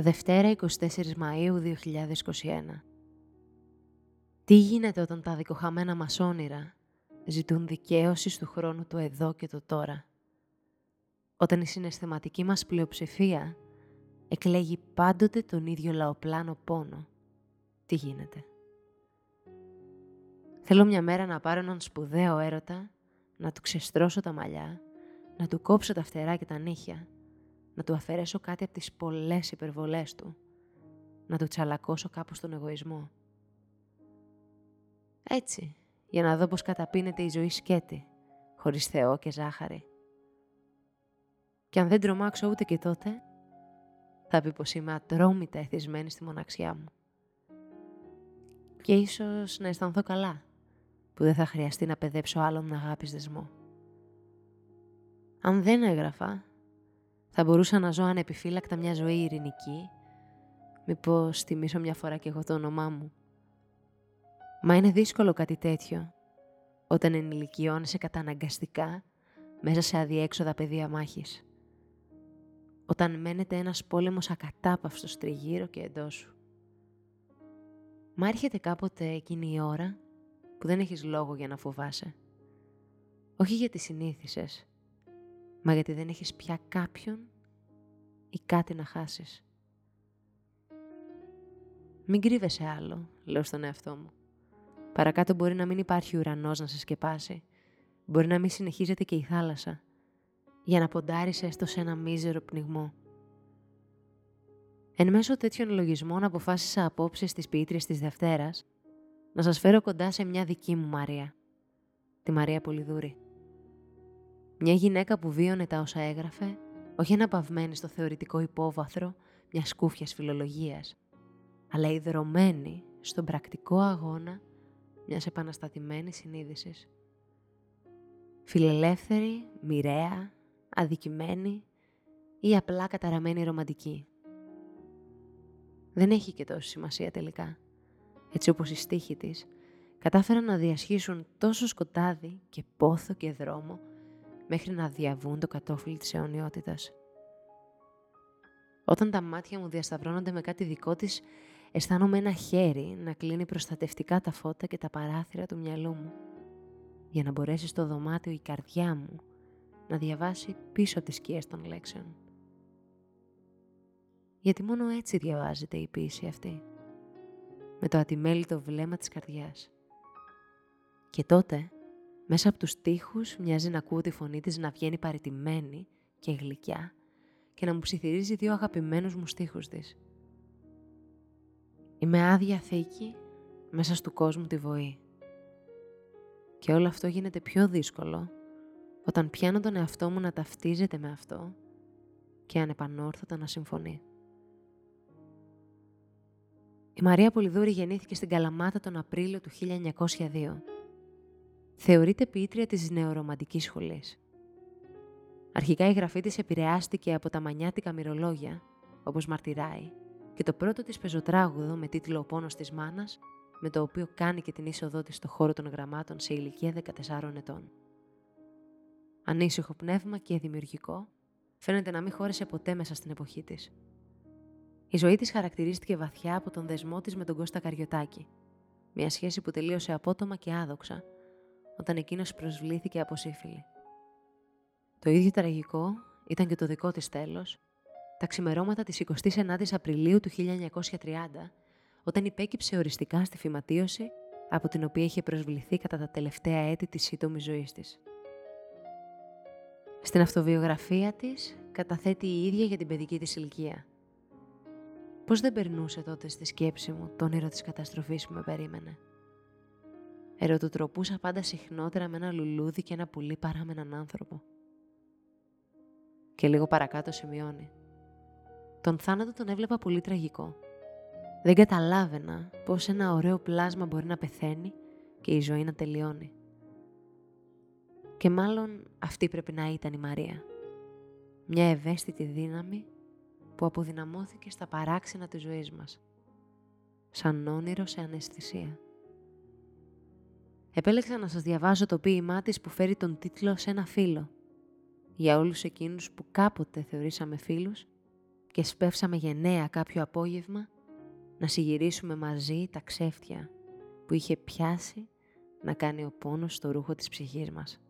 Δευτέρα 24 Μαΐου 2021 Τι γίνεται όταν τα δικοχαμένα μας όνειρα ζητούν δικαίωσης του χρόνου του εδώ και το τώρα; Όταν η συναισθηματική μας πλειοψηφία εκλέγει πάντοτε τον ίδιο λαοπλάνο πόνο. Τι γίνεται; Θέλω μια μέρα να πάρω έναν σπουδαίο έρωτα, να του ξεστρώσω τα μαλλιά, να του κόψω τα φτερά και τα νύχια, να του αφαιρέσω κάτι από τις πολλές υπερβολές του, να του τσαλακώσω κάπως τον εγωισμό. Έτσι, για να δω πως καταπίνεται η ζωή σκέτη, χωρίς Θεό και ζάχαρη. Και αν δεν τρομάξω ούτε και τότε, θα πει πως είμαι ατρόμητα εθισμένη στη μοναξιά μου. Και ίσως να αισθανθώ καλά, που δεν θα χρειαστεί να παιδέψω άλλον αγάπης δεσμό. Αν δεν έγραφα, θα μπορούσα να ζω ανεπιφύλακτα μια ζωή ειρηνική, μήπως θυμίσω μια φορά και εγώ το όνομά μου. Μα είναι δύσκολο κάτι τέτοιο, όταν ενηλικιώνεσαι καταναγκαστικά μέσα σε αδιέξοδα πεδία μάχης. Όταν μένεται ένας πόλεμος ακατάπαυστος τριγύρω και εντός σου. Μα έρχεται κάποτε εκείνη η ώρα που δεν έχεις λόγο για να φοβάσαι. Όχι γιατί συνήθισες, μα γιατί δεν έχεις πια κάποιον ή κάτι να χάσεις. Μην κρύβεσαι άλλο, λέω στον εαυτό μου. Παρακάτω μπορεί να μην υπάρχει ουρανός να σε σκεπάσει. Μπορεί να μην συνεχίζεται και η θάλασσα. Για να ποντάρεις έστω σε ένα μίζερο πνιγμό. Εν μέσω τέτοιων λογισμών αποφάσισα απόψε στις ποιήτριες της Δευτέρας να σας φέρω κοντά σε μια δική μου Μαρία. Τη Μαρία Πολυδούρη. Μια γυναίκα που βίωνε τα όσα έγραφε, όχι αναπαυμένη στο θεωρητικό υπόβαθρο μιας σκούφια φιλολογίας, αλλά ιδρωμένη στον πρακτικό αγώνα μιας επαναστατημένης συνείδησης. Φιλελεύθερη, μοιραία, αδικημένη ή απλά καταραμένη ρομαντική. Δεν έχει και τόση σημασία τελικά. Έτσι όπως οι στίχοι της κατάφεραν να διασχίσουν τόσο σκοτάδι και πόθο και δρόμο μέχρι να διαβούν το κατόφλι της αιωνιότητας. Όταν τα μάτια μου διασταυρώνονται με κάτι δικό της, αισθάνομαι ένα χέρι να κλείνει προστατευτικά τα φώτα και τα παράθυρα του μυαλού μου, για να μπορέσει στο δωμάτιο η καρδιά μου να διαβάσει πίσω από τις σκιές των λέξεων. Γιατί μόνο έτσι διαβάζεται η ποίηση αυτή, με το ατιμέλητο βλέμμα της καρδιάς. Και τότε μέσα από τους τοίχους μοιάζει να ακούω τη φωνή της να βγαίνει παρετημένη και γλυκιά και να μου ψιθυρίζει δύο αγαπημένους μου στίχους της. Είμαι άδεια θήκη μέσα του κόσμου τη βοή. Και όλο αυτό γίνεται πιο δύσκολο όταν πιάνω τον εαυτό μου να ταυτίζεται με αυτό και ανεπανόρθωτα να συμφωνεί. Η Μαρία Πολυδούρη γεννήθηκε στην Καλαμάτα τον Απρίλιο του 1902 θεωρείται ποιήτρια της νεορομαντικής σχολής. Αρχικά η γραφή της επηρεάστηκε από τα μανιάτικα μυρολόγια, όπως μαρτυράει, και το πρώτο της πεζοτράγουδο με τίτλο «Ο πόνος της μάνας», με το οποίο κάνει και την είσοδό της στο χώρο των γραμμάτων σε ηλικία 14 ετών. Ανήσυχο πνεύμα και δημιουργικό, φαίνεται να μην χώρεσε ποτέ μέσα στην εποχή της. Η ζωή της χαρακτηρίστηκε βαθιά από τον δεσμό της με τον Κώστα Καριωτάκη, μια σχέση που τελείωσε απότομα και άδοξα, όταν εκείνος προσβλήθηκε από σύφυλλη. Το ίδιο τραγικό ήταν και το δικό της τέλος, τα ξημερώματα της 29ης Απριλίου του 1930, όταν υπέκυψε οριστικά στη φυματίωση από την οποία είχε προσβληθεί κατά τα τελευταία έτη της σύντομης ζωής της. Στην αυτοβιογραφία της καταθέτει η ίδια για την παιδική της ηλικία. Πώς δεν περνούσε τότε στη σκέψη μου το όνειρο της καταστροφής που με περίμενε; Ερωτοτροπούσα πάντα συχνότερα με ένα λουλούδι και ένα πουλί παρά με έναν άνθρωπο. Και λίγο παρακάτω σημειώνει. Τον θάνατο τον έβλεπα πολύ τραγικό. Δεν καταλάβαινα πως ένα ωραίο πλάσμα μπορεί να πεθαίνει και η ζωή να τελειώνει. Και μάλλον αυτή πρέπει να ήταν η Μαρία. Μια ευαίσθητη δύναμη που αποδυναμώθηκε στα παράξενα της ζωής μας. Σαν όνειρο σε αναισθησία επέλεξα να σας διαβάσω το ποίημά της που φέρει τον τίτλο «Σε ένα φίλο» για όλους εκείνους που κάποτε θεωρήσαμε φίλους και και σπεύσαμε γενναία κάποιο απόγευμα να συγυρίσουμε μαζί τα ξέφτια που είχε πιάσει να κάνει ο πόνος στο ρούχο της ψυχής μας.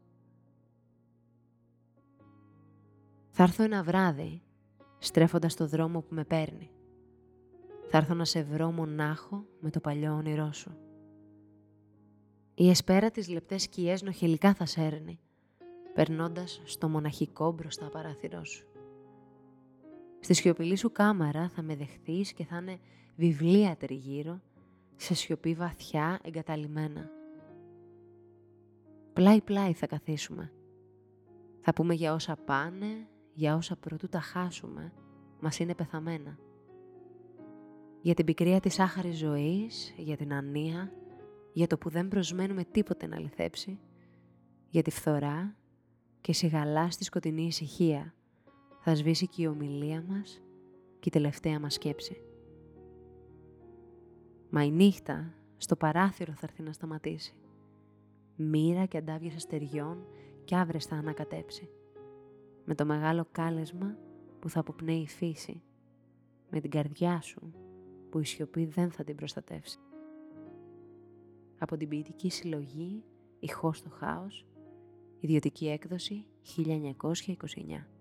Θα έρθω ένα βράδυ, στρέφοντας το δρόμο που με παίρνει. Θα έρθω να σε βρω μονάχο με το παλιό όνειρό σου. Η εσπέρα της λεπτές σκιές νοχελικά θα σέρνει, περνώντας στο μοναχικό μπροστά παράθυρό σου. Στη σιωπηλή σου κάμαρα θα με δεχθείς και θα είναι βιβλία τριγύρω, σε σιωπή βαθιά εγκαταλειμμένα. Πλάι-πλάι θα καθίσουμε. Θα πούμε για όσα πάνε, για όσα προτού τα χάσουμε, μας είναι πεθαμένα. Για την πικρία της άχαρης ζωής, για την ανία, για το που δεν προσμένουμε τίποτε να λυθέψει, για τη φθορά και σιγαλά στη σκοτεινή ησυχία θα σβήσει και η ομιλία μας και η τελευταία μας σκέψη. Μα η νύχτα στο παράθυρο θα έρθει να σταματήσει. Μοίρα και αντάβιες αστεριών κι άβρες θα ανακατέψει. Με το μεγάλο κάλεσμα που θα αποπνέει η φύση. Με την καρδιά σου που η σιωπή δεν θα την προστατεύσει. Από την ποιητική συλλογή «Ηχός στο χάος», ιδιωτική έκδοση 1929.